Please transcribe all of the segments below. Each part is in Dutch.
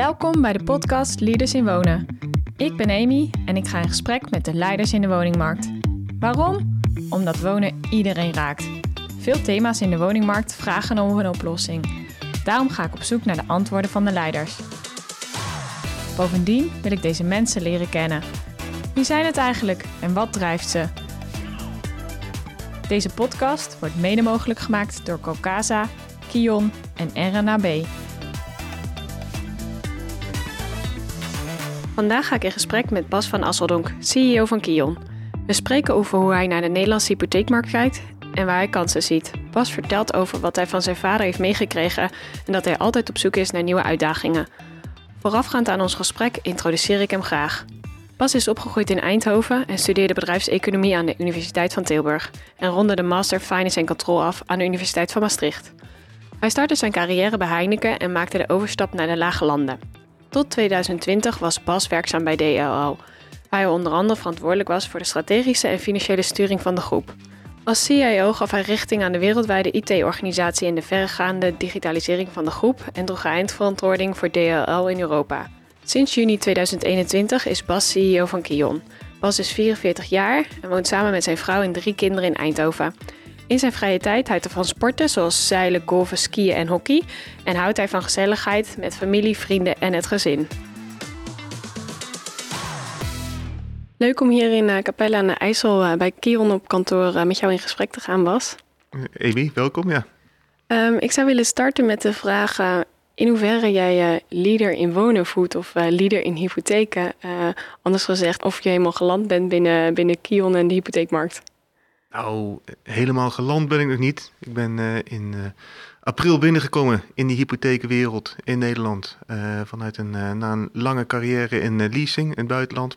Welkom bij de podcast Leaders in Wonen. Ik ben Amy en ik ga in gesprek met de leiders in de woningmarkt. Waarom? Omdat wonen iedereen raakt. Veel thema's in de woningmarkt vragen om een oplossing. Daarom ga ik op zoek naar de antwoorden van de leiders. Bovendien wil ik deze mensen leren kennen. Wie zijn het eigenlijk en wat drijft ze? Deze podcast wordt mede mogelijk gemaakt door Cocasa, Kion en RNAB. Vandaag ga ik in gesprek met Bas van Asseldonk, CEO van Kion. We spreken over hoe hij naar de Nederlandse hypotheekmarkt kijkt en waar hij kansen ziet. Bas vertelt over wat hij van zijn vader heeft meegekregen en dat hij altijd op zoek is naar nieuwe uitdagingen. Voorafgaand aan ons gesprek introduceer ik hem graag. Bas is opgegroeid in Eindhoven en studeerde bedrijfseconomie aan de Universiteit van Tilburg en ronde de Master Finance en Control af aan de Universiteit van Maastricht. Hij startte zijn carrière bij Heineken en maakte de overstap naar de Lage Landen. Tot 2020 was Bas werkzaam bij DLL, waar hij onder andere verantwoordelijk was voor de strategische en financiële sturing van de groep. Als CIO gaf hij richting aan de wereldwijde IT-organisatie en de verregaande digitalisering van de groep en droeg eindverantwoording voor DLL in Europa. Sinds juni 2021 is Bas CEO van Kion. Bas is 44 jaar en woont samen met zijn vrouw en drie kinderen in Eindhoven. In zijn vrije tijd houdt hij van sporten zoals zeilen, golfen, skiën en hockey. En houdt hij van gezelligheid met familie, vrienden en het gezin. Leuk om hier in uh, Capelle aan de IJssel uh, bij Kion op kantoor uh, met jou in gesprek te gaan, Bas. Amy, welkom, ja. Um, ik zou willen starten met de vraag in hoeverre jij leader in wonen voelt of leader in hypotheken. anders gezegd, of je helemaal geland bent binnen, binnen Kion en de hypotheekmarkt. Nou, helemaal geland ben ik nog niet. Ik ben uh, in uh, april binnengekomen in die hypotheekwereld in Nederland. Uh, vanuit een, na een lange carrière in leasing in het buitenland.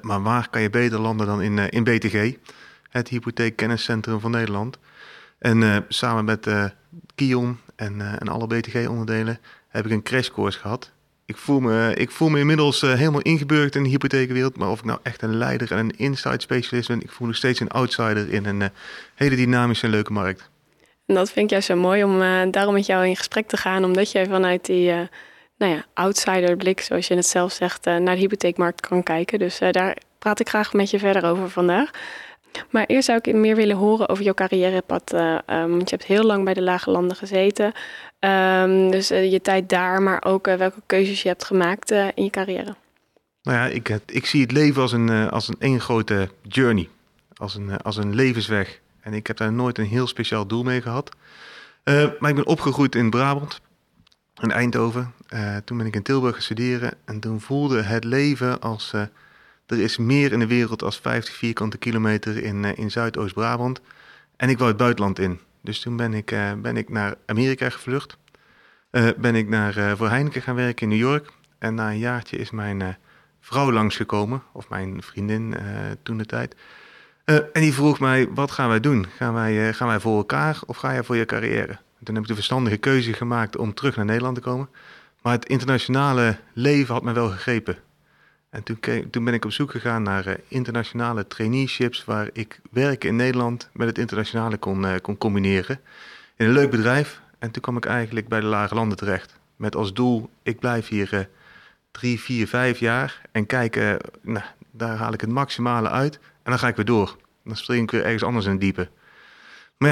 maar waar kan je beter landen dan in, in BTG, het hypotheekkenniscentrum van Nederland. En samen met Kion en, en alle BTG-onderdelen heb ik een crashcourse gehad ik voel me, ik voel me inmiddels uh, helemaal ingeburgd in de hypotheekwereld. Maar of ik nou echt een leider en een inside specialist ben, ik voel nog steeds een outsider in een uh, hele dynamische en leuke markt. En dat vind ik juist zo mooi om uh, daarom met jou in gesprek te gaan. Omdat jij vanuit die nou ja, outsider blik, zoals je het zelf zegt, naar de hypotheekmarkt kan kijken. Dus daar praat ik graag met je verder over vandaag. Maar eerst zou ik meer willen horen over jouw carrièrepad. Uh, want je hebt heel lang bij de Lage Landen gezeten. Um, dus uh, je tijd daar, maar ook uh, welke keuzes je hebt gemaakt in je carrière. Nou ja, ik, ik zie het leven als een, als een één grote journey. Als een, als een levensweg. En ik heb daar nooit een heel speciaal doel mee gehad. maar ik ben opgegroeid in Brabant, in Eindhoven. toen ben ik in Tilburg gaan studeren. En toen voelde het leven als er is meer in de wereld als 50 vierkante kilometer in, uh, in Zuidoost-Brabant. En ik wou het buitenland in. Dus toen ben ik, uh, ben ik naar Amerika gevlucht. Uh, ben ik naar, voor Heineken gaan werken in New York. En na een jaartje is mijn vrouw langsgekomen, of mijn vriendin toen de tijd. en die vroeg mij, wat gaan wij doen? Gaan wij, gaan wij voor elkaar of ga jij voor je carrière? En toen heb ik de verstandige keuze gemaakt om terug naar Nederland te komen. Maar het internationale leven had mij wel gegrepen. En toen, toen, ben ik op zoek gegaan naar uh, internationale traineeships waar ik werken in Nederland met het internationale kon, uh, kon combineren. In een leuk bedrijf. En toen kwam ik eigenlijk bij de Lage Landen terecht. Met als doel, ik blijf hier uh, drie, vier, vijf jaar en kijken, nou, daar haal ik het maximale uit. En dan ga ik weer door. Dan spring ik weer ergens anders in het diepe. Maar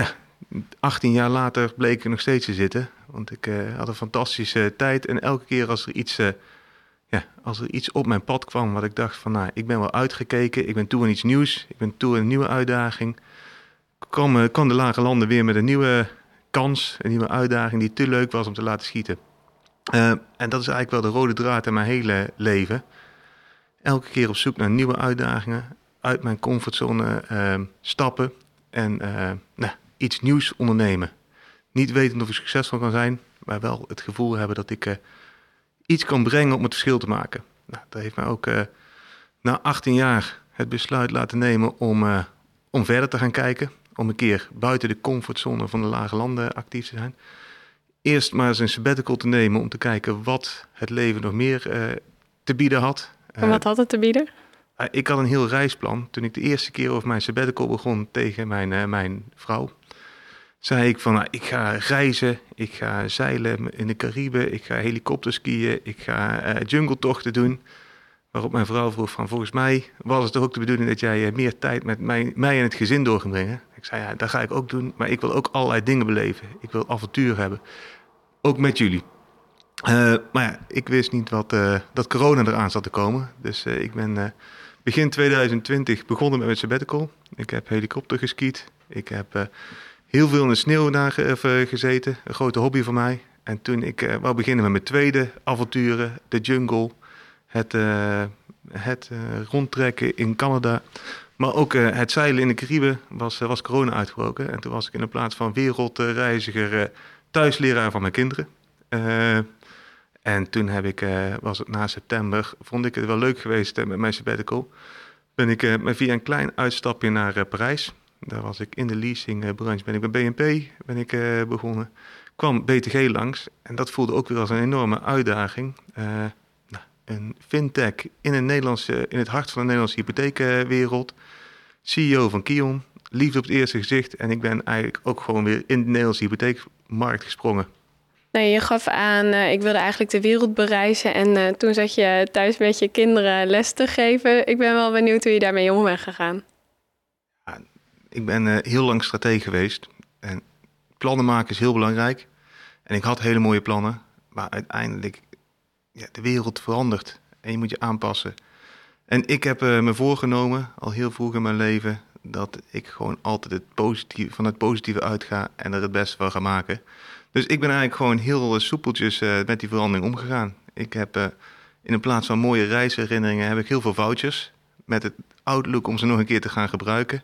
ja, 18 jaar later bleek ik nog steeds te zitten. Want ik had een fantastische tijd. En elke keer als er iets ja, als er iets op mijn pad kwam wat ik dacht van, nou, ik ben wel uitgekeken, ik ben toe aan iets nieuws, ik ben toe aan een nieuwe uitdaging, kwam, eh, de lage landen weer met een nieuwe kans, een nieuwe uitdaging die te leuk was om te laten schieten. Uh, en dat is eigenlijk wel de rode draad in mijn hele leven. Elke keer op zoek naar nieuwe uitdagingen, uit mijn comfortzone uh, stappen en nou, iets nieuws ondernemen. Niet weten of ik succesvol kan zijn, maar wel het gevoel hebben dat ik iets kan brengen om het verschil te maken. Nou, dat heeft mij ook uh, na 18 jaar het besluit laten nemen om, uh, om verder te gaan kijken. Om een keer buiten de comfortzone van de lage landen actief te zijn. Eerst maar eens een sabbatical te nemen om te kijken wat het leven nog meer uh, te bieden had. En wat had het te bieden? ik had een heel reisplan. Toen ik de eerste keer over mijn sabbatical begon tegen mijn, mijn vrouw zei ik van, nou, ik ga reizen, ik ga zeilen in de Cariben, ik ga helikopterskiën, ik ga uh, jungletochten doen. Waarop mijn vrouw vroeg van, volgens mij was het ook de bedoeling dat jij uh, meer tijd met mij, mij en het gezin door brengen. Ik zei, ja, dat ga ik ook doen, maar ik wil ook allerlei dingen beleven. Ik wil avontuur hebben, ook met jullie. Uh, maar ja, ik wist niet wat, dat corona eraan zat te komen. Dus ik ben begin 2020 begonnen met mijn sabbatical. Ik heb helikopter geskiet. Ik heb heel veel in de sneeuw daar eh, gezeten. Een grote hobby van mij. En toen ik uh, wou beginnen met mijn tweede avonturen, de jungle, het, uh, het rondtrekken in Canada, maar ook het zeilen in de Cariben, was, was corona uitgebroken. En toen was ik in de plaats van wereldreiziger thuisleraar van mijn kinderen. en toen heb ik, was het na september, vond ik het wel leuk geweest met mijn sabbatical. Ben ik via een klein uitstapje naar Parijs. Daar was ik in de leasingbranche. Ben ik bij BNP ben ik, uh, begonnen. Kwam BTG langs en dat voelde ook weer als een enorme uitdaging. Uh, nou, een fintech in, een Nederlandse, in het hart van de Nederlandse hypotheekwereld. CEO van Kion. Liefde op het eerste gezicht. En ik ben eigenlijk ook gewoon weer in de Nederlandse hypotheekmarkt gesprongen. Nee, je gaf aan, ik wilde eigenlijk de wereld bereizen. En toen zat je thuis met je kinderen les te geven. Ik ben wel benieuwd hoe je daarmee om bent gegaan. Ik ben uh, heel lang stratege geweest. En plannen maken is heel belangrijk. En ik had hele mooie plannen. Maar uiteindelijk, ja, de wereld verandert. En je moet je aanpassen. En ik heb uh, me voorgenomen, al heel vroeg in mijn leven, dat ik gewoon altijd het positieve, van het positieve uitga en er het beste van ga maken. Dus ik ben eigenlijk gewoon heel soepeltjes uh, met die verandering omgegaan. Ik heb in plaats van mooie reisherinneringen, heb ik heel veel vouchers met het outlook om ze nog een keer te gaan gebruiken.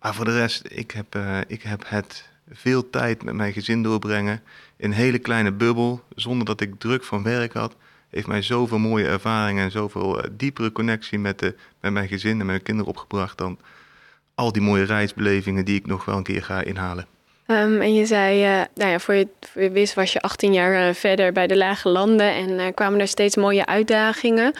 Maar voor de rest, ik heb, uh, ik heb het veel tijd met mijn gezin doorbrengen. In een hele kleine bubbel, zonder dat ik druk van werk had. Heeft mij zoveel mooie ervaringen en zoveel uh, diepere connectie met, de, met mijn gezin en met mijn kinderen opgebracht. Dan al die mooie reisbelevingen die ik nog wel een keer ga inhalen. Um, en je zei, uh, nou ja, voor je, voor je wist was je 18 jaar verder bij de lage landen en kwamen er steeds mooie uitdagingen.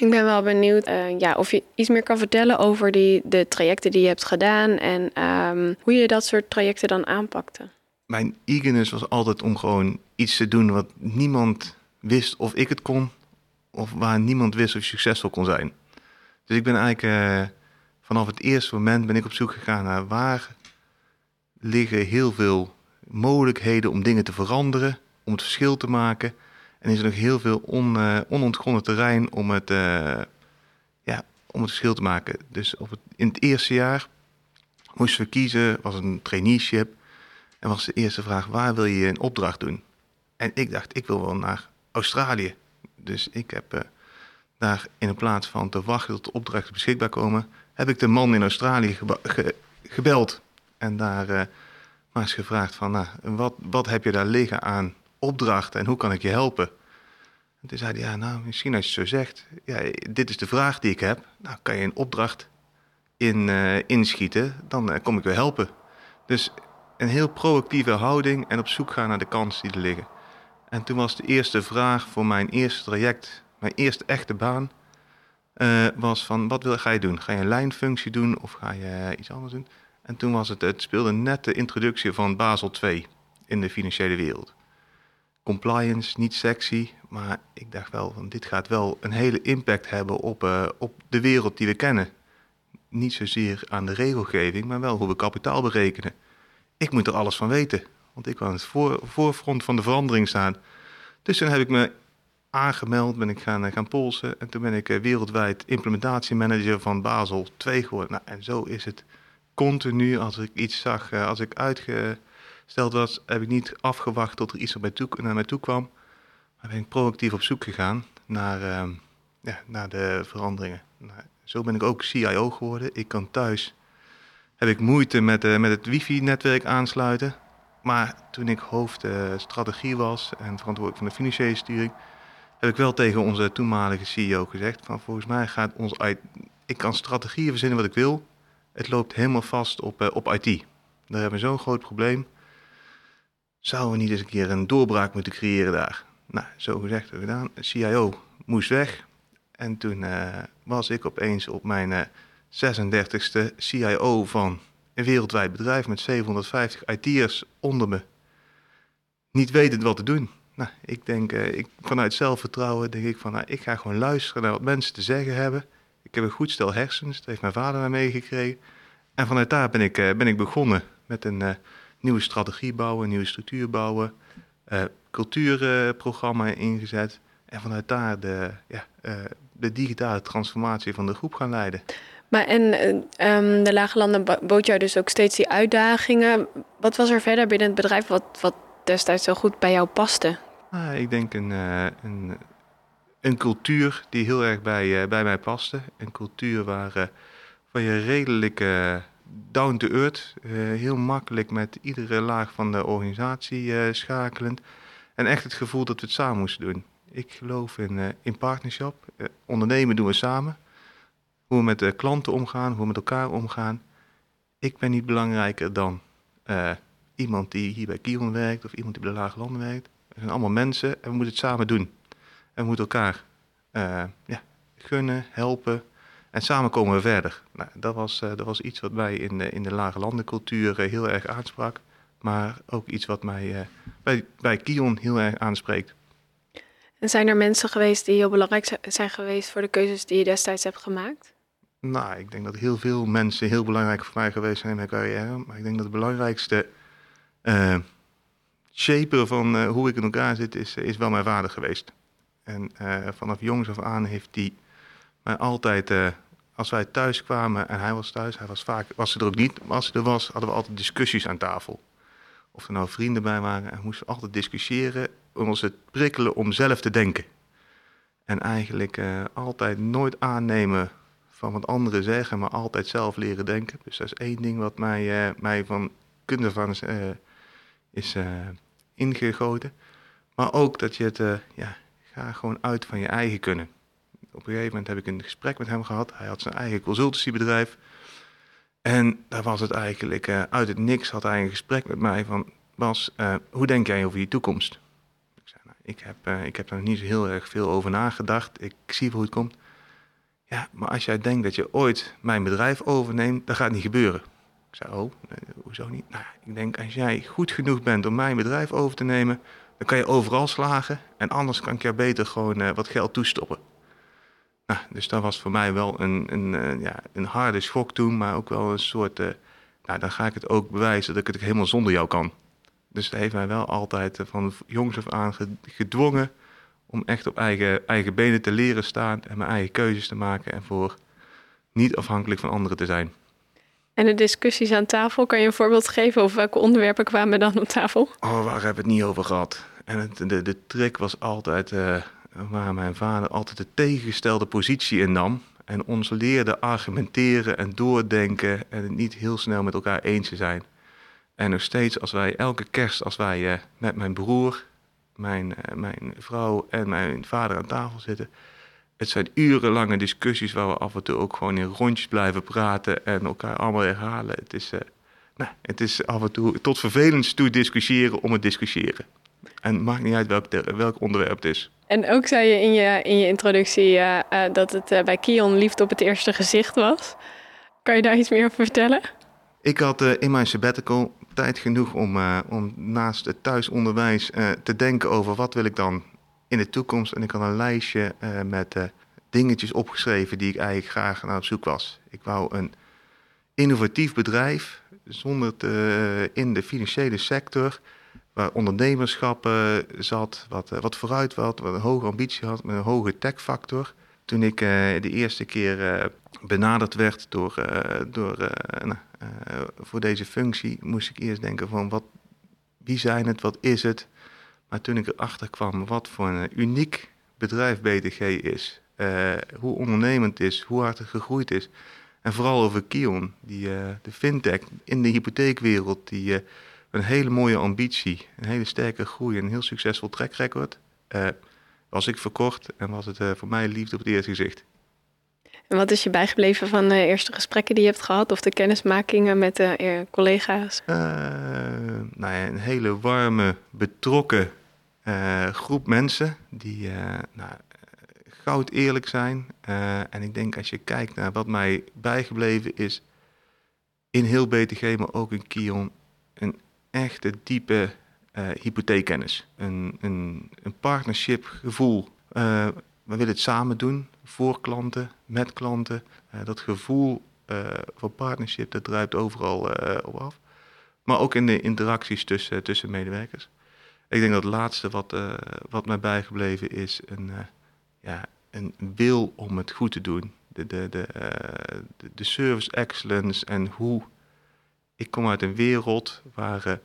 Ik ben wel benieuwd uh, ja, of je iets meer kan vertellen over die, de trajecten die je hebt gedaan en um, hoe je dat soort trajecten dan aanpakte. Mijn eagerness was altijd om gewoon iets te doen wat niemand wist of ik het kon, of waar niemand wist of je succesvol kon zijn. Dus ik ben eigenlijk uh, vanaf het eerste moment ben ik op zoek gegaan naar waar liggen heel veel mogelijkheden om dingen te veranderen, om het verschil te maken. En is er nog heel veel on, uh, onontgonnen terrein om het, uh, ja, om het verschil te maken. Dus op het, in het eerste jaar moesten we kiezen, was een traineeship. En was de eerste vraag, waar wil je een opdracht doen? En ik dacht, ik wil wel naar Australië. Dus ik heb uh, daar in plaats van te wachten tot de opdrachten beschikbaar komen, heb ik de man in Australië ge gebeld. En daar uh, maar eens gevraagd van, nou, wat, wat heb je daar liggen aan opdrachten en hoe kan ik je helpen? En toen zei hij, ja, nou, misschien als je zo zegt, ja, dit is de vraag die ik heb. Nou, kan je een opdracht in, uh, inschieten, dan uh, kom ik weer helpen. Dus een heel proactieve houding en op zoek gaan naar de kansen die er liggen. En toen was de eerste vraag voor mijn eerste traject, mijn eerste echte baan, uh, was van, wat wil, ga je doen? Ga je een lijnfunctie doen of ga je iets anders doen? En toen was het, het speelde net de introductie van Basel 2 in de financiële wereld compliance, niet sexy. Maar ik dacht wel, van dit gaat wel een hele impact hebben op, uh, op de wereld die we kennen. Niet zozeer aan de regelgeving, maar wel hoe we kapitaal berekenen. Ik moet er alles van weten, want ik wil aan het voor, voorfront van de verandering staan. Dus toen heb ik me aangemeld, ben ik gaan, uh, gaan polsen. En toen ben ik uh, wereldwijd implementatiemanager van Basel 2 geworden. Nou, en zo is het continu als ik iets zag, als ik uitge Stelt was, heb ik niet afgewacht tot er iets toe, naar mij toe kwam. Maar ben ik proactief op zoek gegaan naar, uh, ja, naar de veranderingen. Nou, zo ben ik ook CIO geworden. Ik kan thuis, heb ik moeite met, uh, met het wifi-netwerk aansluiten. Maar toen ik hoofd uh, strategie was en verantwoordelijk van de financiële sturing, heb ik wel tegen onze toenmalige CEO gezegd van volgens mij gaat ons uit, ik kan strategieën verzinnen wat ik wil. Het loopt helemaal vast op, uh, op IT. Daar hebben we zo'n groot probleem. Zouden we niet eens een keer een doorbraak moeten creëren daar? Nou, zo gezegd en gedaan. CIO moest weg. En toen uh, was ik opeens op mijn uh, 36e CIO van een wereldwijd bedrijf met 750 IT'ers onder me. Niet wetend wat te doen. Nou, ik denk, uh, ik, vanuit zelfvertrouwen denk ik van, nou, ik ga gewoon luisteren naar wat mensen te zeggen hebben. Ik heb een goed stel hersens, dat heeft mijn vader mij meegekregen. En vanuit daar ben ik, ben ik begonnen met een nieuwe strategie bouwen, nieuwe structuur bouwen, cultuurprogramma ingezet. En vanuit daar de, ja, de digitale transformatie van de groep gaan leiden. Maar en um, de Lage Landen bood jou dus ook steeds die uitdagingen. Wat was er verder binnen het bedrijf wat, wat destijds zo goed bij jou paste? Ah, ik denk een, uh, een, een, cultuur die heel erg bij, uh, bij mij paste. Een cultuur waar, uh, waar je redelijk down to earth, heel makkelijk met iedere laag van de organisatie schakelend. En echt het gevoel dat we het samen moesten doen. Ik geloof in, uh, in partnership. Ondernemen doen we samen. Hoe we met de klanten omgaan, hoe we met elkaar omgaan. Ik ben niet belangrijker dan iemand die hier bij Kion werkt of iemand die bij de Lage Landen werkt. We zijn allemaal mensen en we moeten het samen doen. En we moeten elkaar ja, gunnen, helpen. En samen komen we verder. Nou, dat, was, dat was iets wat mij in de, in de Lage Landencultuur heel erg aansprak. Maar ook iets wat mij bij, bij Kion heel erg aanspreekt. En zijn er mensen geweest die heel belangrijk zijn geweest voor de keuzes die je destijds hebt gemaakt? Nou, ik denk dat heel veel mensen heel belangrijk voor mij geweest zijn in mijn carrière. Maar ik denk dat het belangrijkste uh, shaper van uh, hoe ik in elkaar zit, is, is wel mijn vader geweest. En uh, vanaf jongs af aan heeft hij mij altijd, als wij thuis kwamen en hij was thuis, hij was vaak, was er ook niet, maar als hij er was, hadden we altijd discussies aan tafel. Of er nou vrienden bij waren, en we moesten altijd discussiëren ons het prikkelen om zelf te denken. En eigenlijk uh, altijd nooit aannemen van wat anderen zeggen, maar altijd zelf leren denken. Dus dat is één ding wat mij, uh, mij van kunde van is, is ingegoten. Maar ook dat je het, ja, ga gewoon uit van je eigen kunnen. Op een gegeven moment heb ik een gesprek met hem gehad. Hij had zijn eigen consultancybedrijf. En daar was het eigenlijk, uit het niks had hij een gesprek met mij van... Bas, hoe denk jij over je toekomst? Ik heb, uh, ik heb er niet zo heel erg veel over nagedacht. Ik zie hoe het komt. Ja, maar als jij denkt dat je ooit mijn bedrijf overneemt, dan gaat niet gebeuren. Ik zei, oh, hoezo niet? Nou, ik denk, als jij goed genoeg bent om mijn bedrijf over te nemen, dan kan je overal slagen. En anders kan ik je beter gewoon wat geld toestoppen. Nou, dus dat was voor mij wel een, een, uh, ja, een harde schok toen, maar ook wel een soort... nou, dan ga ik het ook bewijzen dat ik het helemaal zonder jou kan. Dus dat heeft mij wel altijd eh, van jongs af aan gedwongen om echt op eigen, eigen benen te leren staan en mijn eigen keuzes te maken en voor niet afhankelijk van anderen te zijn. En de discussies aan tafel, kan je een voorbeeld geven over welke onderwerpen kwamen dan op tafel? Oh, waar hebben we het niet over gehad? En het, de, de trick was altijd uh, waar mijn vader altijd de tegengestelde positie innam. En ons leerde argumenteren en doordenken en het niet heel snel met elkaar eens te zijn. En nog steeds, als wij elke kerst, als wij uh, met mijn broer, mijn, uh, mijn vrouw en mijn vader aan tafel zitten. Het zijn urenlange discussies waar we af en toe ook gewoon in rondjes blijven praten en elkaar allemaal herhalen. Het is, uh, nou, het is af en toe tot vervelend toe discussiëren om het discussiëren. En het maakt niet uit welk, welk onderwerp het is. En ook zei je in je, in je introductie dat het bij Kion liefde op het eerste gezicht was. Kan je daar iets meer over vertellen? Ik had in mijn sabbatical tijd genoeg om, om naast het thuisonderwijs te denken over wat wil ik dan in de toekomst. En ik had een lijstje met dingetjes opgeschreven die ik eigenlijk graag naar op zoek was. Ik wou een innovatief bedrijf zonder te, in de financiële sector, waar ondernemerschap zat, wat, wat vooruit wat, wat een hoge ambitie had, met een hoge techfactor. Toen ik de eerste keer benaderd werd door, door voor deze functie moest ik eerst denken van wat, wie zijn het, wat is het. Maar toen ik erachter kwam wat voor een uniek bedrijf BTG is, hoe ondernemend is, hoe hard het gegroeid is. En vooral over Kion, die, de fintech in de hypotheekwereld, die een hele mooie ambitie, een hele sterke groei en een heel succesvol track record. was ik verkocht en was het voor mij liefde op het eerste gezicht. En wat is je bijgebleven van de eerste gesprekken die je hebt gehad of de kennismakingen met de uh, collega's? Uh, nou ja, een hele warme, betrokken groep mensen die nou, goud eerlijk zijn. en ik denk als je kijkt naar wat mij bijgebleven is, in heel BTG, maar ook in Kion, een echte diepe uh, hypotheekkennis. Een, een, een partnership gevoel. Uh, we willen het samen doen, voor klanten, met klanten. Uh, dat gevoel van partnership, dat druipt overal op af. Maar ook in de interacties tussen, tussen medewerkers. Ik denk dat het laatste wat, wat mij bijgebleven is, een, ja, een wil om het goed te doen. De, de, de, de service excellence en hoe... Ik kom uit een wereld waar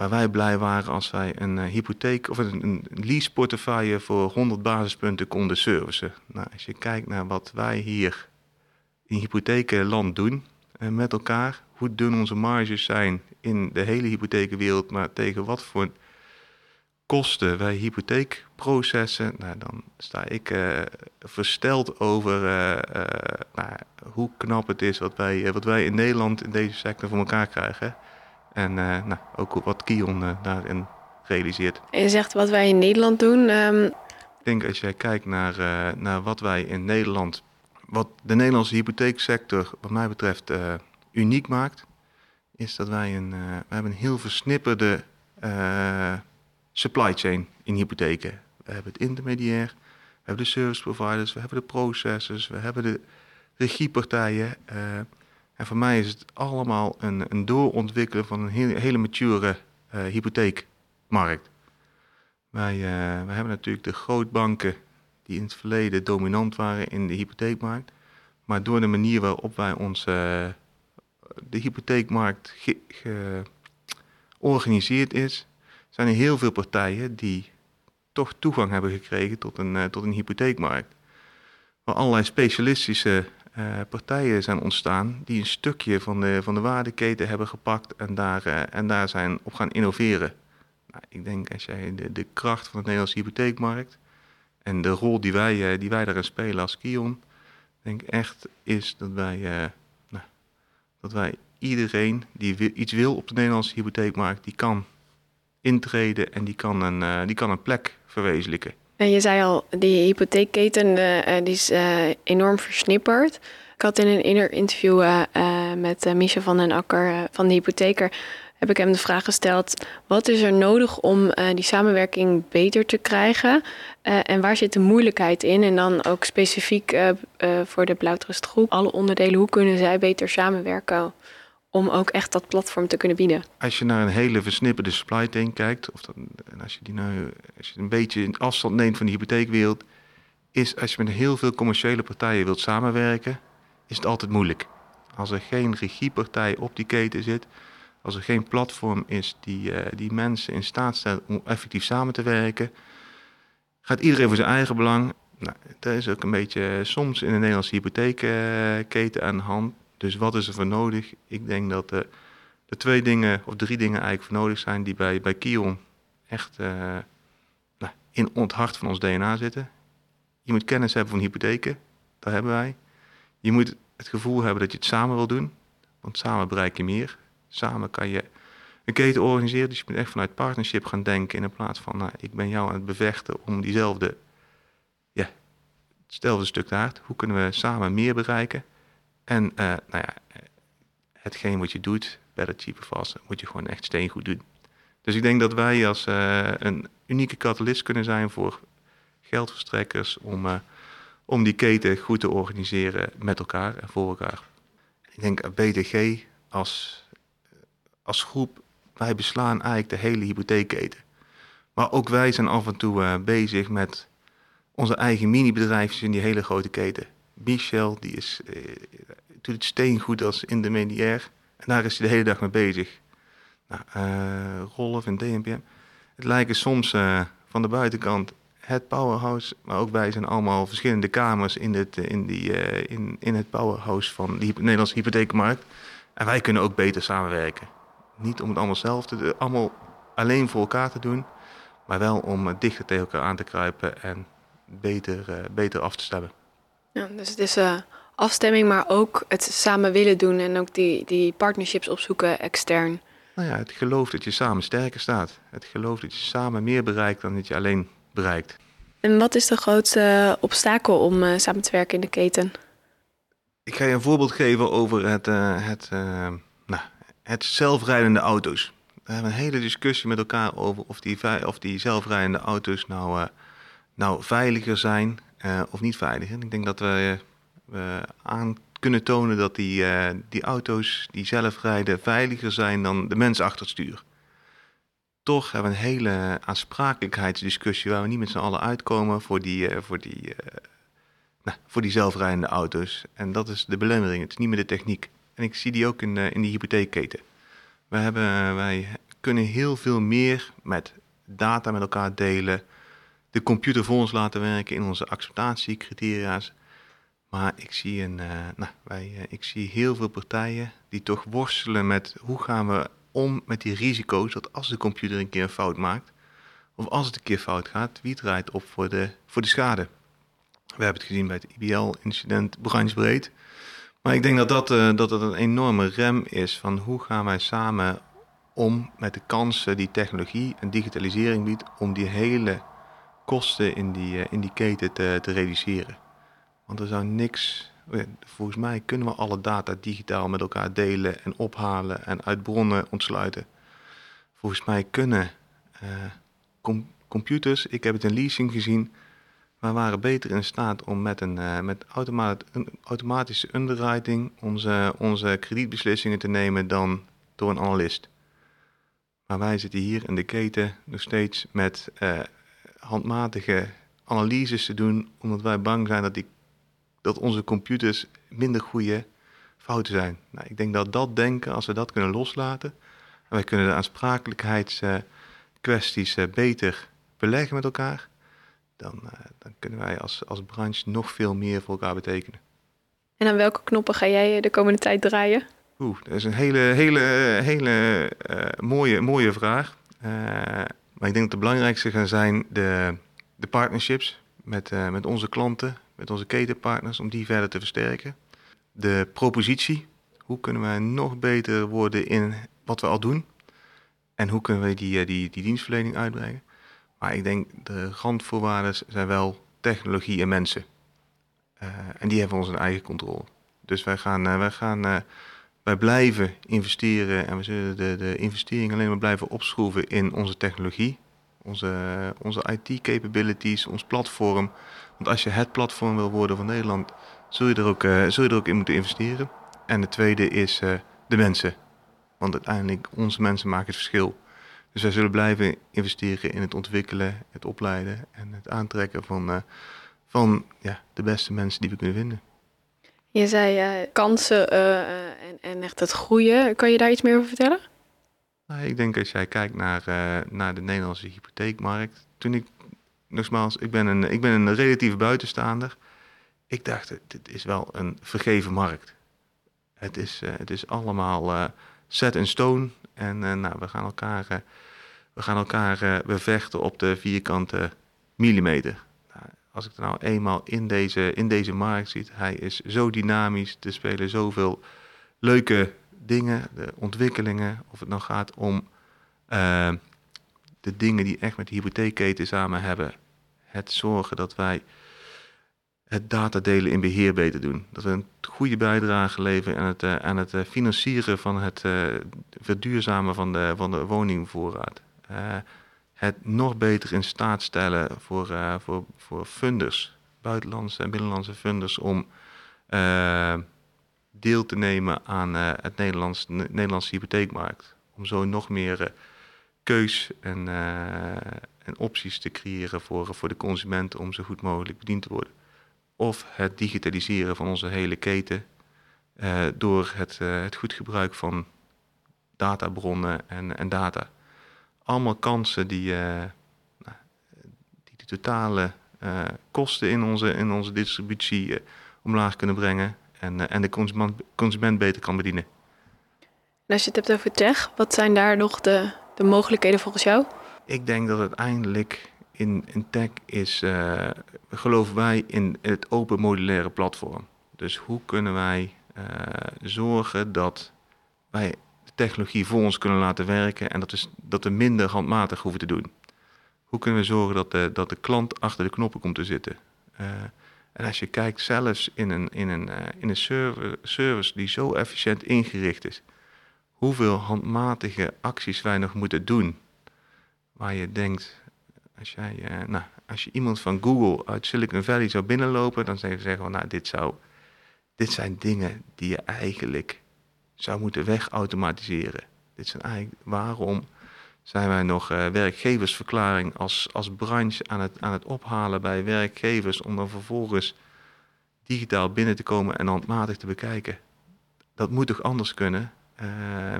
waar wij blij waren als wij een uh, hypotheek of een, een leaseportefeuille voor 100 basispunten konden servicen. Nou, als je kijkt naar wat wij hier in hypothekenland doen uh, met elkaar, hoe dun onze marges zijn in de hele hypothekenwereld, maar tegen wat voor kosten wij hypotheekprocessen, nou, dan sta ik uh, versteld over nou, hoe knap het is wat wij, wat wij in Nederland in deze sector voor elkaar krijgen. En nou, ook wat Kion daarin realiseert. En je zegt wat wij in Nederland doen. Um... Ik denk als jij kijkt naar, naar wat wij in Nederland, wat de Nederlandse hypotheeksector wat mij betreft uniek maakt, is dat wij een, we hebben een heel versnipperde supply chain in hypotheken. We hebben het intermediair, we hebben de service providers, we hebben de processors, we hebben de regiepartijen. En voor mij is het allemaal een, een doorontwikkelen van een hele, hele mature uh, hypotheekmarkt. Wij, uh, wij hebben natuurlijk de grootbanken die in het verleden dominant waren in de hypotheekmarkt. Maar door de manier waarop wij uh, de hypotheekmarkt georganiseerd is, zijn er heel veel partijen die toch toegang hebben gekregen tot een, tot een hypotheekmarkt. Waar allerlei specialistische uh, partijen zijn ontstaan die een stukje van de, van de waardeketen hebben gepakt en daar, uh, en daar zijn op gaan innoveren. Nou, ik denk als jij de, de kracht van de Nederlandse hypotheekmarkt en de rol die wij, die wij daarin spelen als Kion, denk echt is dat wij, nou, dat wij iedereen die iets wil op de Nederlandse hypotheekmarkt, die kan intreden en die kan een, die kan een plek verwezenlijken. En je zei al, die hypotheekketen uh, die is enorm versnipperd. Ik had in een interview met Michel van den Akker van de hypotheker... heb ik hem de vraag gesteld... wat is er nodig om die samenwerking beter te krijgen? en waar zit de moeilijkheid in? En dan ook specifiek voor de Blauwtrustgroep... alle onderdelen, hoe kunnen zij beter samenwerken om ook echt dat platform te kunnen bieden. Als je naar een hele versnipperde supply chain kijkt, of dan, en als je die nou, als je een beetje in afstand neemt van de hypotheekwereld, is als je met heel veel commerciële partijen wilt samenwerken, is het altijd moeilijk. Als er geen regiepartij op die keten zit, als er geen platform is die, uh, die mensen in staat stelt om effectief samen te werken, gaat iedereen voor zijn eigen belang. Nou, dat is ook een beetje soms in de Nederlandse hypotheekketen aan de hand. Dus wat is er voor nodig? Ik denk dat er de twee dingen, of drie dingen eigenlijk voor nodig zijn die bij, bij Kion echt uh, nou, in het hart van ons DNA zitten. Je moet kennis hebben van hypotheken, dat hebben wij. Je moet het gevoel hebben dat je het samen wil doen, want samen bereik je meer. Samen kan je een keten organiseren, dus je moet echt vanuit partnership gaan denken in plaats van nou, ik ben jou aan het bevechten om diezelfde, ja, hetzelfde stuk taart. Hoe kunnen we samen meer bereiken? En uh, nou ja, hetgeen wat je doet, better, cheaper, faster, moet je gewoon echt steengoed doen. Dus ik denk dat wij als uh, een unieke catalyst kunnen zijn voor geldverstrekkers om, uh, om die keten goed te organiseren met elkaar en voor elkaar. Ik denk BTG als, als groep, wij beslaan eigenlijk de hele hypotheekketen. Maar ook wij zijn af en toe bezig met onze eigen mini-bedrijfjes in die hele grote keten. Michel, die is, uh, doet het steengoed als in de mediair. En daar is hij de hele dag mee bezig. Nou, uh, Rolf en DNPM. Het lijken soms uh, van de buitenkant het powerhouse, maar ook wij zijn allemaal verschillende kamers in, het, in, die, in, in het powerhouse van de Nederlandse hypotheekmarkt. En wij kunnen ook beter samenwerken. Niet om het allemaal zelf te allemaal alleen voor elkaar te doen, maar wel om dichter tegen elkaar aan te kruipen en beter, beter af te stemmen. Ja, dus het is uh, afstemming, maar ook het samen willen doen en ook die, die partnerships opzoeken extern. Nou ja, het geloof dat je samen sterker staat. Het geloof dat je samen meer bereikt dan dat je alleen bereikt. En wat is de grootste obstakel om uh, samen te werken in de keten? Ik ga je een voorbeeld geven over het, uh, het, nou, het zelfrijdende auto's. We hebben een hele discussie met elkaar over of die, of die zelfrijdende auto's nou, nou veiliger zijn of niet veiliger. Ik denk dat we aan kunnen tonen dat die, die auto's die zelf rijden veiliger zijn dan de mensen achter het stuur toch hebben we een hele aansprakelijkheidsdiscussie waar we niet met z'n allen uitkomen voor die, uh, voor, die, uh, nou, voor die zelfrijdende auto's. En dat is de belemmering. Het is niet meer de techniek. En ik zie die ook in, uh, in die hypotheekketen. Wij, hebben, wij kunnen heel veel meer met data met elkaar delen. De computer voor ons laten werken in onze acceptatiecriteria's. Maar ik zie, een, nou, wij, ik zie heel veel partijen die toch worstelen met hoe gaan we om met die risico's dat als de computer een keer een fout maakt, of als het een keer fout gaat, wie draait op voor de, voor de schade? We hebben het gezien bij het IBL-incident branchebreed. Maar ik denk dat dat, uh, dat het een enorme rem is van hoe gaan wij samen om met de kansen die technologie en digitalisering biedt om die hele kosten in die, uh, in die keten te, te reduceren. Want er zou niks Volgens mij kunnen we alle data digitaal met elkaar delen en ophalen en uit bronnen ontsluiten. Volgens mij kunnen uh, computers, ik heb het in leasing gezien, we waren beter in staat om met een, uh, met automat een automatische underwriting onze, onze kredietbeslissingen te nemen dan door een analist. Maar wij zitten hier in de keten nog steeds met handmatige analyses te doen, omdat wij bang zijn dat die dat onze computers minder goede fouten zijn. Nou, ik denk dat dat denken, als we dat kunnen loslaten, en wij kunnen de aansprakelijkheidskwesties uh, beter beleggen met elkaar, dan, uh, dan kunnen wij als, als branche nog veel meer voor elkaar betekenen. En aan welke knoppen ga jij de komende tijd draaien? Oeh, dat is een hele, hele, hele mooie, mooie vraag. Maar ik denk dat de belangrijkste gaan zijn de, de partnerships met, met onze klanten, met onze ketenpartners om die verder te versterken. De propositie, hoe kunnen wij nog beter worden in wat we al doen? En hoe kunnen we die, eh, die, die dienstverlening uitbreiden? Maar ik denk de randvoorwaarden zijn wel technologie en mensen. Uh, en die hebben onze eigen controle. Dus wij gaan, wij gaan wij blijven investeren en we zullen de, de investeringen alleen maar blijven opschroeven in onze technologie, onze, onze IT-capabilities, ons platform. Want als je het platform wil worden van Nederland, zul je er ook, uh, zul je er ook in moeten investeren. En de tweede is uh, de mensen. Want uiteindelijk, onze mensen maken het verschil. Dus wij zullen blijven investeren in het ontwikkelen, het opleiden en het aantrekken van, uh, van ja, de beste mensen die we kunnen vinden. Je zei kansen en, en echt het groeien. Kan je daar iets meer over vertellen? Nou, ik denk als jij kijkt naar, naar de Nederlandse hypotheekmarkt. Toen ik nogmaals, ik ben een, ik ben een relatieve buitenstaander. Ik dacht, dit is wel een vergeven markt. Het is, het is allemaal set in stone. En nou, we gaan elkaar, we gaan elkaar bevechten op de vierkante millimeter. Als ik er nou eenmaal in deze, in deze markt ziet, hij is zo dynamisch. Er spelen zoveel leuke dingen, de ontwikkelingen. Of het nou gaat om de dingen die echt met de hypotheekketen samen hebben. Het zorgen dat wij het datadelen in beheer beter doen. Dat we een goede bijdrage leveren aan het, aan het uh, financieren van het verduurzamen van de, van de woningvoorraad. Het nog beter in staat stellen voor, voor, voor funders, buitenlandse en binnenlandse funders, om deel te nemen aan het Nederlands, Nederlandse hypotheekmarkt. Om zo nog meer keus en, uh, en opties te creëren voor, voor de consument om zo goed mogelijk bediend te worden. Of het digitaliseren van onze hele keten uh, door het, uh, het goed gebruik van databronnen en, en data. Allemaal kansen die, nou, die de totale kosten in onze, in onze distributie omlaag kunnen brengen en, en de consument, consument beter kan bedienen. En als je het hebt over tech, wat zijn daar nog de de mogelijkheden volgens jou? Ik denk dat uiteindelijk in, in tech is, uh, geloven wij in het open modulaire platform. Dus hoe kunnen wij uh, zorgen dat wij technologie voor ons kunnen laten werken en dat, is, dat we minder handmatig hoeven te doen? Hoe kunnen we zorgen dat de, dat de klant achter de knoppen komt te zitten? Uh, En als je kijkt zelfs in een, in een, in een service die zo efficiënt ingericht is, hoeveel handmatige acties wij nog moeten doen. Waar je denkt, als, jij, uh, nou, als je iemand van Google uit Silicon Valley zou binnenlopen, dan zou je zeggen, nou, dit, zou, dit zijn dingen die je eigenlijk zou moeten wegautomatiseren. Dit zijn eigenlijk, waarom zijn wij nog uh, werkgeversverklaring als, als branche aan het, aan het ophalen bij werkgevers om dan vervolgens digitaal binnen te komen en handmatig te bekijken? Dat moet toch anders kunnen? Uh,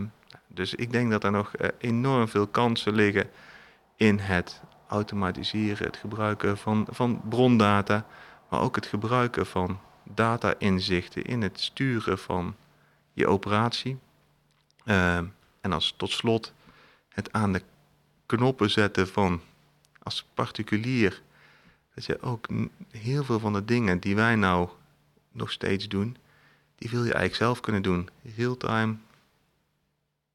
dus ik denk dat er nog uh, enorm veel kansen liggen in het automatiseren, het gebruiken van, van brondata, maar ook het gebruiken van data-inzichten in het sturen van operatie. Uh, en als tot slot het aan de knoppen zetten van als particulier, dat je ook heel veel van de dingen die wij nou nog steeds doen, die wil je eigenlijk zelf kunnen doen. Real-time,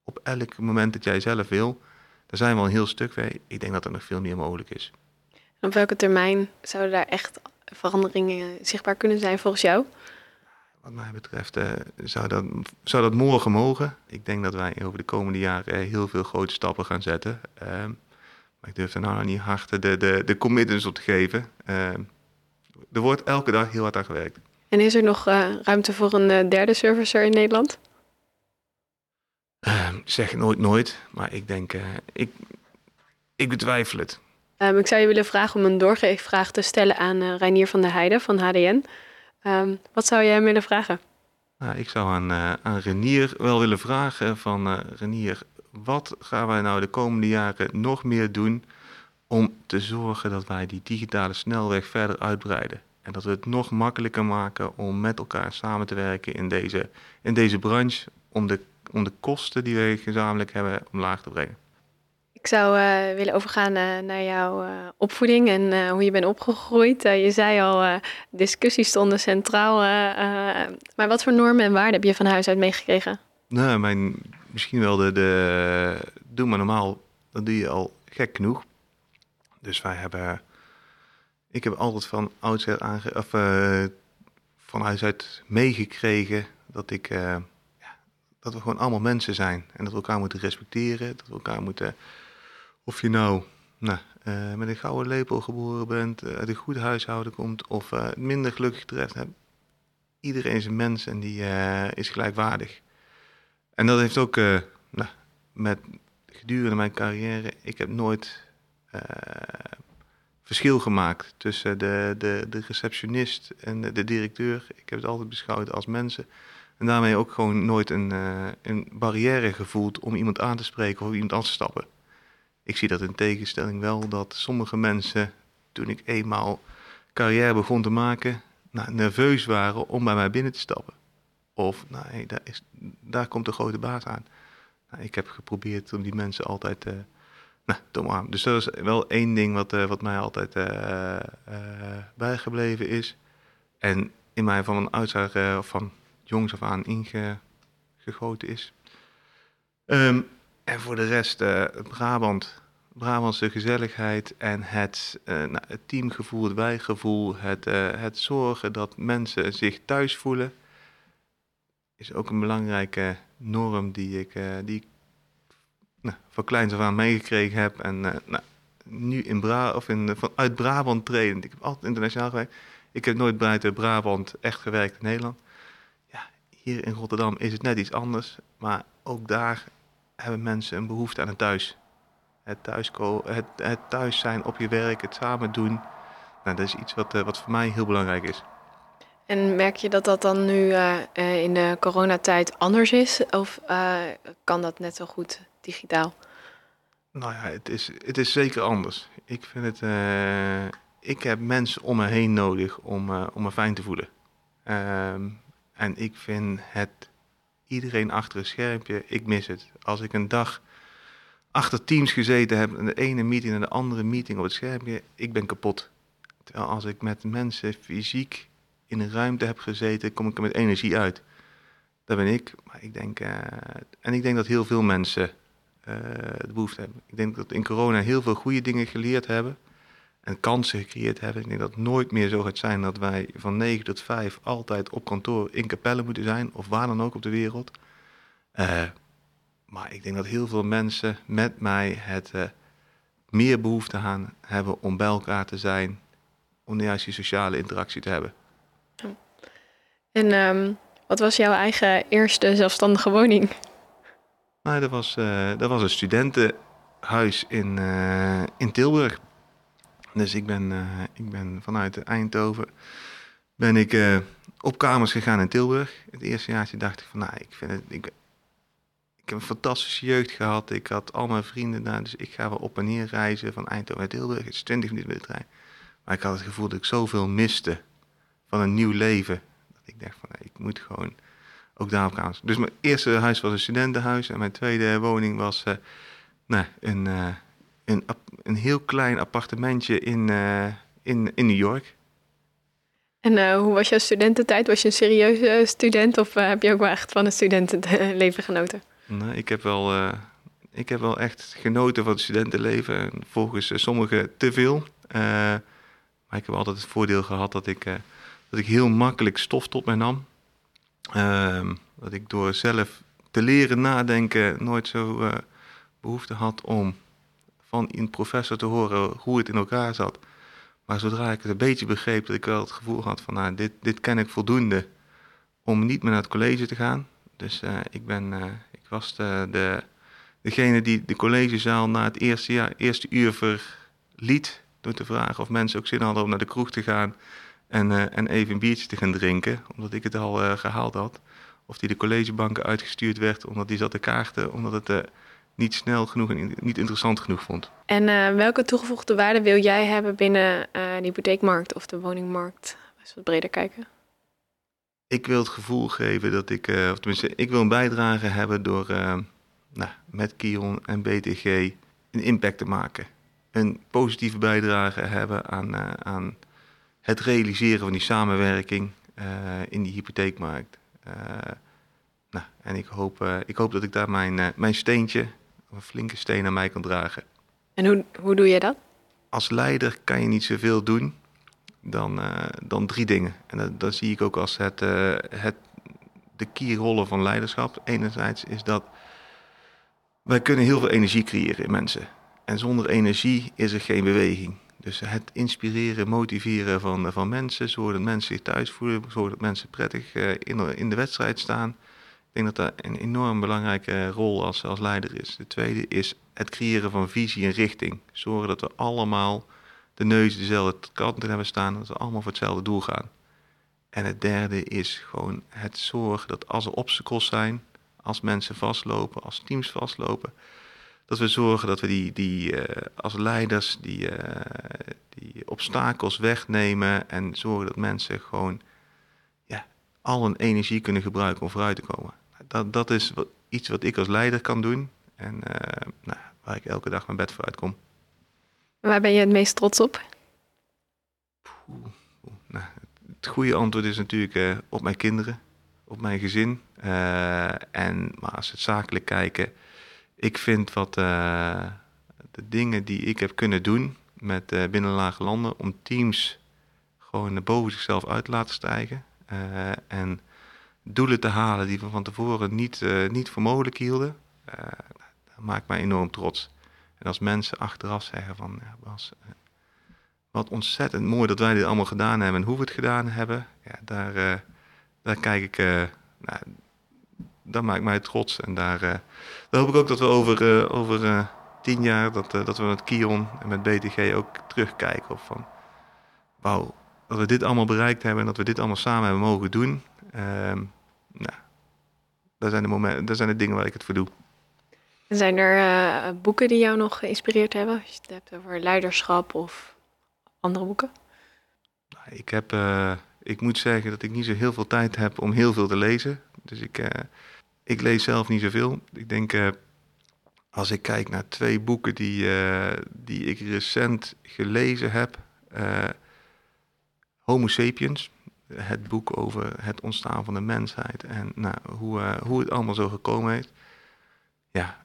op elk moment dat jij zelf wil. Daar zijn we al een heel stuk mee. Ik denk dat er nog veel meer mogelijk is. op welke termijn zouden daar echt veranderingen zichtbaar kunnen zijn volgens jou? Wat mij betreft uh, zou, dat, zou dat morgen mogen. Ik denk dat wij over de komende jaren heel veel grote stappen gaan zetten. Uh, maar ik durf er nou nog niet hard de, de, de commitments op te geven. Uh, er wordt elke dag heel hard aan gewerkt. En is er nog uh, ruimte voor een derde servicer in Nederland? Uh, zeg nooit nooit, maar ik denk, ik, ik betwijfel het. Um, ik zou je willen vragen om een doorgeefvraag te stellen aan Reinier van der Heijden van HDN. Um, wat zou jij hem willen vragen? Nou, ik zou aan, aan Renier wel willen vragen van Renier, wat gaan wij nou de komende jaren nog meer doen om te zorgen dat wij die digitale snelweg verder uitbreiden? En dat we het nog makkelijker maken om met elkaar samen te werken in deze, in deze branche om de om de kosten die we gezamenlijk hebben omlaag te brengen. Ik zou uh, willen overgaan uh, naar jouw uh, opvoeding en hoe je bent opgegroeid. je zei al, discussies stonden centraal. maar wat voor normen en waarden heb je van huis uit meegekregen? Nou, mijn, misschien wel de, de... Doe maar normaal, dat doe je al gek genoeg. Dus wij hebben... Ik heb altijd van oudsher aange... Of, van huis uit meegekregen dat ik dat we gewoon allemaal mensen zijn. En dat we elkaar moeten respecteren. Dat we elkaar moeten. Of je nou, nou uh, met een gouden lepel geboren bent, uh, uit een goed huishouden komt. of uh, minder gelukkig terecht hebt. Iedereen is een mens en die is gelijkwaardig. En dat heeft ook nou, met gedurende mijn carrière. Ik heb nooit verschil gemaakt tussen de, de, de receptionist en de, directeur. Ik heb het altijd beschouwd als mensen. En daarmee ook gewoon nooit een, een barrière gevoeld om iemand aan te spreken of iemand aan te stappen. Ik zie dat in tegenstelling wel dat sommige mensen, toen ik eenmaal carrière begon te maken, nou, nerveus waren om bij mij binnen te stappen. Of, nou, daar, is, daar komt de grote baas aan. Nou, ik heb geprobeerd om die mensen altijd uh, nou, te omarmen. Dus dat is wel één ding wat, uh, wat mij altijd uh, bijgebleven is. En in mij van een uitzaag van jongs af aan ingegoten is. Um, en voor de rest uh, Brabant, Brabantse gezelligheid en het, uh, nou, het teamgevoel, het wijgevoel, het, uh, het zorgen dat mensen zich thuis voelen, is ook een belangrijke norm die ik, die nou, van kleins af aan meegekregen heb. En nou, nu in Bra of in, vanuit Brabant treden. Ik heb altijd internationaal gewerkt. Ik heb nooit buiten Brabant echt gewerkt in Nederland. Hier in Rotterdam is het net iets anders, maar ook daar hebben mensen een behoefte aan een thuis. Het thuis, het, het thuis zijn op je werk, het samen doen. Nou, dat is iets wat, uh, wat voor mij heel belangrijk is. En merk je dat dat dan nu uh, in de coronatijd anders is? Of uh, kan dat net zo goed digitaal? Nou ja, het is, het is zeker anders. Ik vind het. ik heb mensen om me heen nodig om, om me fijn te voelen. Ehm, en ik vind het iedereen achter een schermpje, ik mis het. Als ik een dag achter teams gezeten heb, en de ene meeting en de andere meeting op het schermpje, ik ben kapot. Terwijl als ik met mensen fysiek in een ruimte heb gezeten, kom ik er met energie uit. Dat ben ik. Maar ik denk, uh, en ik denk dat heel veel mensen uh, de behoefte hebben. Ik denk dat in corona heel veel goede dingen geleerd hebben. En kansen gecreëerd hebben. Ik denk dat het nooit meer zo gaat zijn dat wij van 9 tot 5 altijd op kantoor in Capelle moeten zijn, of waar dan ook op de wereld. Uh, maar ik denk dat heel veel mensen met mij het uh, meer behoefte aan hebben om bij elkaar te zijn, om juist die sociale interactie te hebben. En um, wat was jouw eigen eerste zelfstandige woning? Nou, dat was, uh, dat was een studentenhuis in, in Tilburg. Dus ik ben, uh, ik ben vanuit Eindhoven ben ik op kamers gegaan in Tilburg. Het eerste jaartje dacht ik van, nou, ik vind het, ik, ik heb een fantastische jeugd gehad. Ik had al mijn vrienden daar, dus ik ga wel op en neer reizen van Eindhoven naar Tilburg. Het is 20 minuten met de trein. Maar ik had het gevoel dat ik zoveel miste van een nieuw leven. Dat ik dacht van, ik moet gewoon ook daarop gaan. Dus mijn eerste huis was een studentenhuis. En mijn tweede woning was uh, nou, een, een, een heel klein appartementje in, uh, in, in New York. En hoe was jouw studententijd? Was je een serieuze student of heb je ook wel echt van een studentenleven genoten? Nou, ik heb wel, ik heb wel echt genoten van het studentenleven. Volgens sommigen te veel. maar ik heb altijd het voordeel gehad dat ik, dat ik heel makkelijk stof tot mij nam. Uh, dat ik door zelf te leren nadenken nooit zo behoefte had om van een professor te horen hoe het in elkaar zat. Maar zodra ik het een beetje begreep, dat ik wel het gevoel had van nou, dit, dit ken ik voldoende om niet meer naar het college te gaan. Dus uh, ik, ben, uh, ik was de, de, degene die de collegezaal na het eerste, jaar, eerste uur verliet. Door te vragen of mensen ook zin hadden om naar de kroeg te gaan en, uh, en even een biertje te gaan drinken, omdat ik het al gehaald had. Of die de collegebanken uitgestuurd werd, omdat die zat te kaarten, omdat het niet snel genoeg en niet interessant genoeg vond. En welke toegevoegde waarde wil jij hebben binnen de hypotheekmarkt of de woningmarkt? Als we wat breder kijken. Ik wil het gevoel geven dat ik, of tenminste, ik wil een bijdrage hebben door nou, met Kion en BTG een impact te maken. Een positieve bijdrage hebben aan, aan het realiseren van die samenwerking uh, in die hypotheekmarkt. Uh, nou, en ik hoop, uh, ik hoop dat ik daar mijn, mijn steentje, een flinke steen aan mij kan dragen. En hoe, hoe doe je dat? Als leider kan je niet zoveel doen dan, dan drie dingen. En dat, dat zie ik ook als het, het, de keyrollen van leiderschap. Enerzijds is dat wij kunnen heel veel energie creëren in mensen. En zonder energie is er geen beweging. Dus het inspireren, motiveren van, van mensen, zorgen dat mensen zich thuis voelen, zorgen dat mensen prettig uh, in, in de wedstrijd staan. Ik denk dat dat een enorm belangrijke rol als, als leider is. De tweede is het creëren van visie en richting. Zorgen dat we allemaal de neus dezelfde kant hebben staan, dat we allemaal voor hetzelfde doel gaan. En het derde is gewoon het zorgen dat als er obstacles zijn, als mensen vastlopen, als teams vastlopen, dat we zorgen dat we die, die uh, als leiders die, uh, die obstakels wegnemen en zorgen dat mensen gewoon ja, al hun energie kunnen gebruiken om vooruit te komen. Dat, dat is wat, iets wat ik als leider kan doen en uh, nou, waar ik elke dag mijn bed vooruit kom. Waar ben je het meest trots op? Poeh, nou, het goede antwoord is natuurlijk op mijn kinderen, op mijn gezin. en, maar als we het zakelijk kijken, ik vind wat uh, de dingen die ik heb kunnen doen met uh, binnenlage landen om teams gewoon boven zichzelf uit te laten stijgen. Uh, en doelen te halen die we van tevoren niet, niet voor mogelijk hielden, dat maakt mij enorm trots. En als mensen achteraf zeggen van, ja, Bas, wat ontzettend mooi dat wij dit allemaal gedaan hebben en hoe we het gedaan hebben, ja, daar, daar kijk ik, nou, dat maakt mij trots. En daar, hoop ik ook dat we over, over tien jaar, dat, dat we met Kion en met BTG ook terugkijken op van, wauw, dat we dit allemaal bereikt hebben en dat we dit allemaal samen hebben mogen doen. Ehm, dat zijn, de momenten, dat zijn de dingen waar ik het voor doe. Zijn er boeken die jou nog geïnspireerd hebben? Als je het hebt over leiderschap of andere boeken? Nou, ik heb, ik moet zeggen dat ik niet zo heel veel tijd heb om heel veel te lezen. Dus ik, ik lees zelf niet zoveel. Ik denk, als ik kijk naar twee boeken die, die ik recent gelezen heb. Homo sapiens, het boek over het ontstaan van de mensheid en nou, hoe, hoe het allemaal zo gekomen heeft. Ja,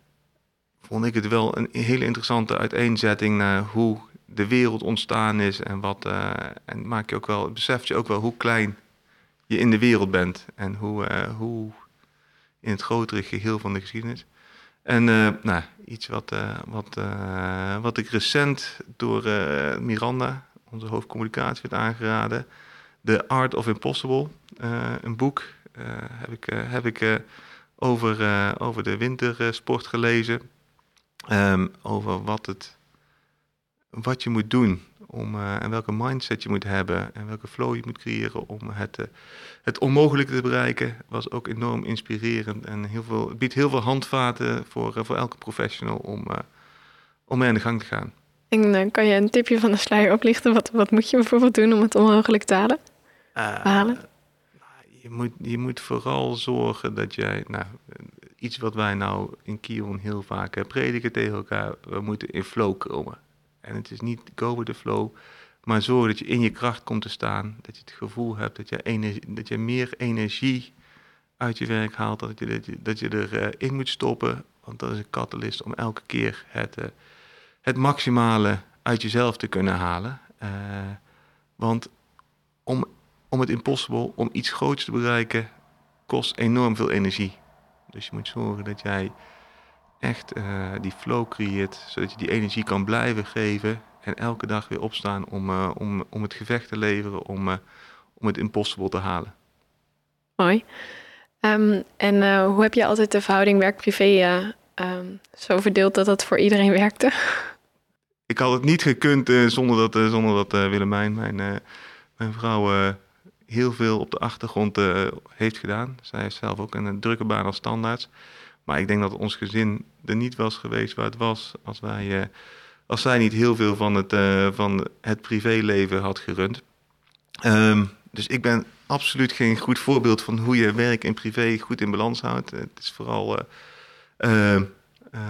vond ik het wel een hele interessante uiteenzetting naar hoe de wereld ontstaan is en wat. eh, en maak je ook wel, besef je ook wel hoe klein je in de wereld bent en hoe, eh, hoe in het grotere geheel van de geschiedenis. En eh, nou, iets wat, eh, wat, eh, wat ik recent door eh, Miranda, onze hoofdcommunicatie, werd aangeraden. The Art of Impossible, eh, een boek, eh, heb ik, eh, heb ik over, over de wintersport gelezen. Ehm, over wat, het, wat je moet doen om, en welke mindset je moet hebben en welke flow je moet creëren om het, het onmogelijke te bereiken. Was ook enorm inspirerend en heel veel, biedt heel veel handvaten voor, voor elke professional om, om mee aan de gang te gaan. En kan je een tipje van de sluier oplichten? Wat, wat moet je bijvoorbeeld doen om het onmogelijk te halen? Eh, Behalen? je, moet, je moet vooral zorgen dat jij, nou, iets wat wij nou in Kion heel vaak eh, prediken tegen elkaar, we moeten in flow komen. En het is niet go with the flow, maar zorg dat je in je kracht komt te staan, dat je het gevoel hebt dat je, energie, dat je meer energie uit je werk haalt, dat je, dat je, dat je erin in moet stoppen, want dat is een catalyst om elke keer het, eh, het maximale uit jezelf te kunnen halen. Eh, want om om het impossible, om iets groots te bereiken, kost enorm veel energie. Dus je moet zorgen dat jij echt eh, die flow creëert, zodat je die energie kan blijven geven en elke dag weer opstaan om, eh, om, om het gevecht te leveren, om, eh, om het impossible te halen. Mooi. Ehm, en hoe heb je altijd de verhouding werk-privé eh, ehm, zo verdeeld dat dat voor iedereen werkte? Ik had het niet gekund zonder dat, zonder dat Willemijn, mijn, mijn vrouw, heel veel op de achtergrond eh, heeft gedaan. Zij heeft zelf ook een, drukke baan als standaards. Maar ik denk dat ons gezin er niet was geweest waar het was als, wij, eh, als zij niet heel veel van het, eh, van het privéleven had gerund. Ehm, dus ik ben absoluut geen goed voorbeeld van hoe je werk en privé goed in balans houdt. Het is vooral. eh, eh, eh,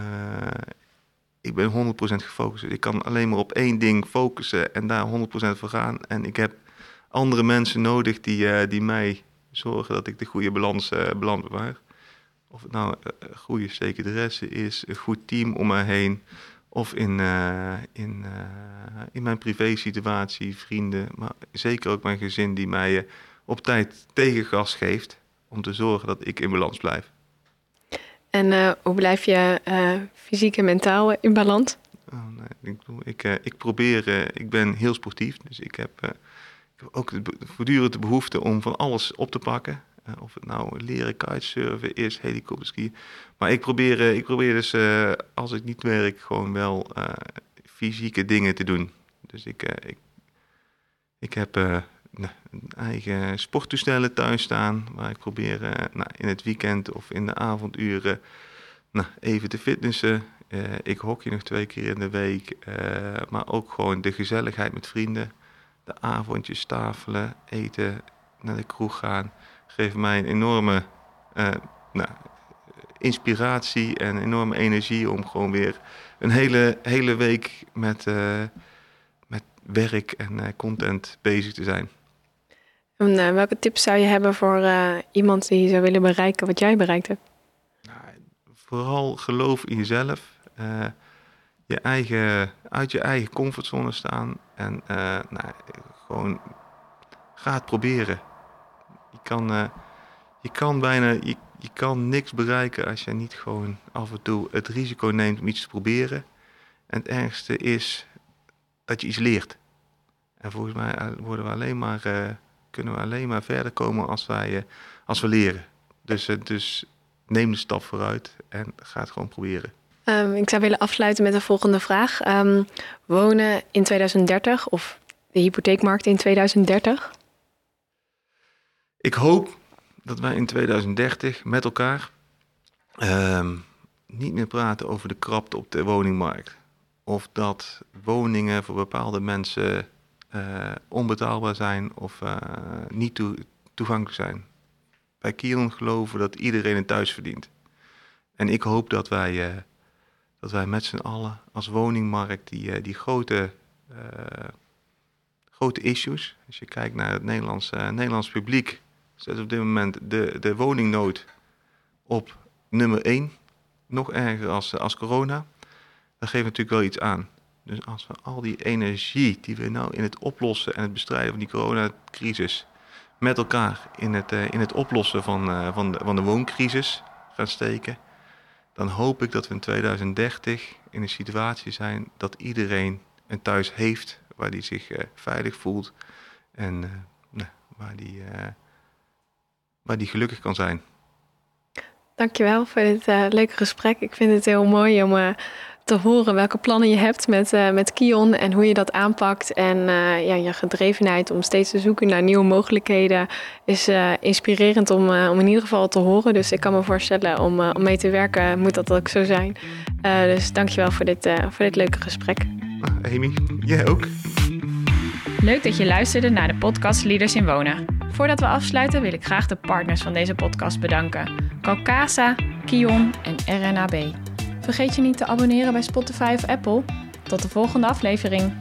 ik ben 100% gefocust. Ik kan alleen maar op één ding focussen en daar 100% voor gaan. En ik heb andere mensen nodig die, eh, die mij zorgen dat ik de goede balans, eh, balans bewaar. Of het nou eh, een goede secretaresse is, een goed team om me heen. Of in, in, in mijn privé situatie, vrienden. Maar zeker ook mijn gezin die mij op tijd tegengas geeft. Om te zorgen dat ik in balans blijf. En hoe blijf je fysiek en mentaal in balans? Oh, nee, ik, bedoel, ik, ik probeer, ik ben heel sportief, dus ik heb, ik heb ook voortdurend de behoefte om van alles op te pakken. Eh, of het nou leren kitesurfen is, helikopterskiën. Maar ik probeer, eh, ik probeer dus, eh, als ik niet werk, gewoon wel fysieke dingen te doen. Dus ik, ik, ik heb een eigen sporttoestellen thuis staan, waar ik probeer nou, in het weekend of in de avonduren nou, even te fitnessen. Ik hockey nog twee keer in de week, maar ook gewoon de gezelligheid met vrienden. De avondjes tafelen, eten, naar de kroeg gaan. Geeft mij een enorme eh, nou, inspiratie en enorme energie om gewoon weer een hele, hele week met, eh, met werk en eh, content bezig te zijn. En, welke tips zou je hebben voor iemand die zou willen bereiken wat jij bereikt hebt? Nou, vooral geloof in jezelf. Je eigen, uit je eigen comfortzone staan. En eh, nou, gewoon ga het proberen. Je kan, eh, je kan bijna je, je kan niks bereiken als je niet gewoon af en toe het risico neemt om iets te proberen. En het ergste is dat je iets leert. En volgens mij eh, worden we alleen maar, kunnen we alleen maar verder komen als, wij, als we leren. Dus, dus neem de stap vooruit en ga het gewoon proberen. Ehm, ik zou willen afsluiten met de volgende vraag. Ehm, wonen in 2030 of de hypotheekmarkt in 2030? Ik hoop dat wij in 2030 met elkaar ehm, niet meer praten over de krapte op de woningmarkt. Of dat woningen voor bepaalde mensen eh, onbetaalbaar zijn of eh, niet toe- toegankelijk zijn. Bij Kion geloven dat iedereen een thuis verdient. En ik hoop dat wij, eh, dat wij met z'n allen als woningmarkt die, eh, die grote, eh, grote issues, als je kijkt naar het Nederlands, eh, Nederlands publiek, zet op dit moment de, de woningnood op nummer één. Nog erger als, als corona. Dat geeft natuurlijk wel iets aan. Dus als we al die energie die we nou in het oplossen en het bestrijden van die coronacrisis met elkaar in het, in het oplossen van, van, de, van de wooncrisis gaan steken, dan hoop ik dat we in 2030 in een situatie zijn dat iedereen een thuis heeft waar die zich uh, veilig voelt en nou, waar, die, waar die gelukkig kan zijn. Dankjewel voor dit leuke gesprek. Ik vind het heel mooi om te horen welke plannen je hebt met, uh, met Kion en hoe je dat aanpakt. En uh, ja, je gedrevenheid om steeds te zoeken naar nieuwe mogelijkheden is uh, inspirerend om, om in ieder geval te horen. Dus ik kan me voorstellen om, om mee te werken moet dat ook zo zijn. dus dankjewel voor dit, voor dit leuke gesprek. Ah, Amy, jij ook. Leuk dat je luisterde naar de podcast Leaders in Wonen. Voordat we afsluiten wil ik graag de partners van deze podcast bedanken. Calcasa, Kion en RNAB. Vergeet je niet te abonneren bij Spotify of Apple. Tot de volgende aflevering.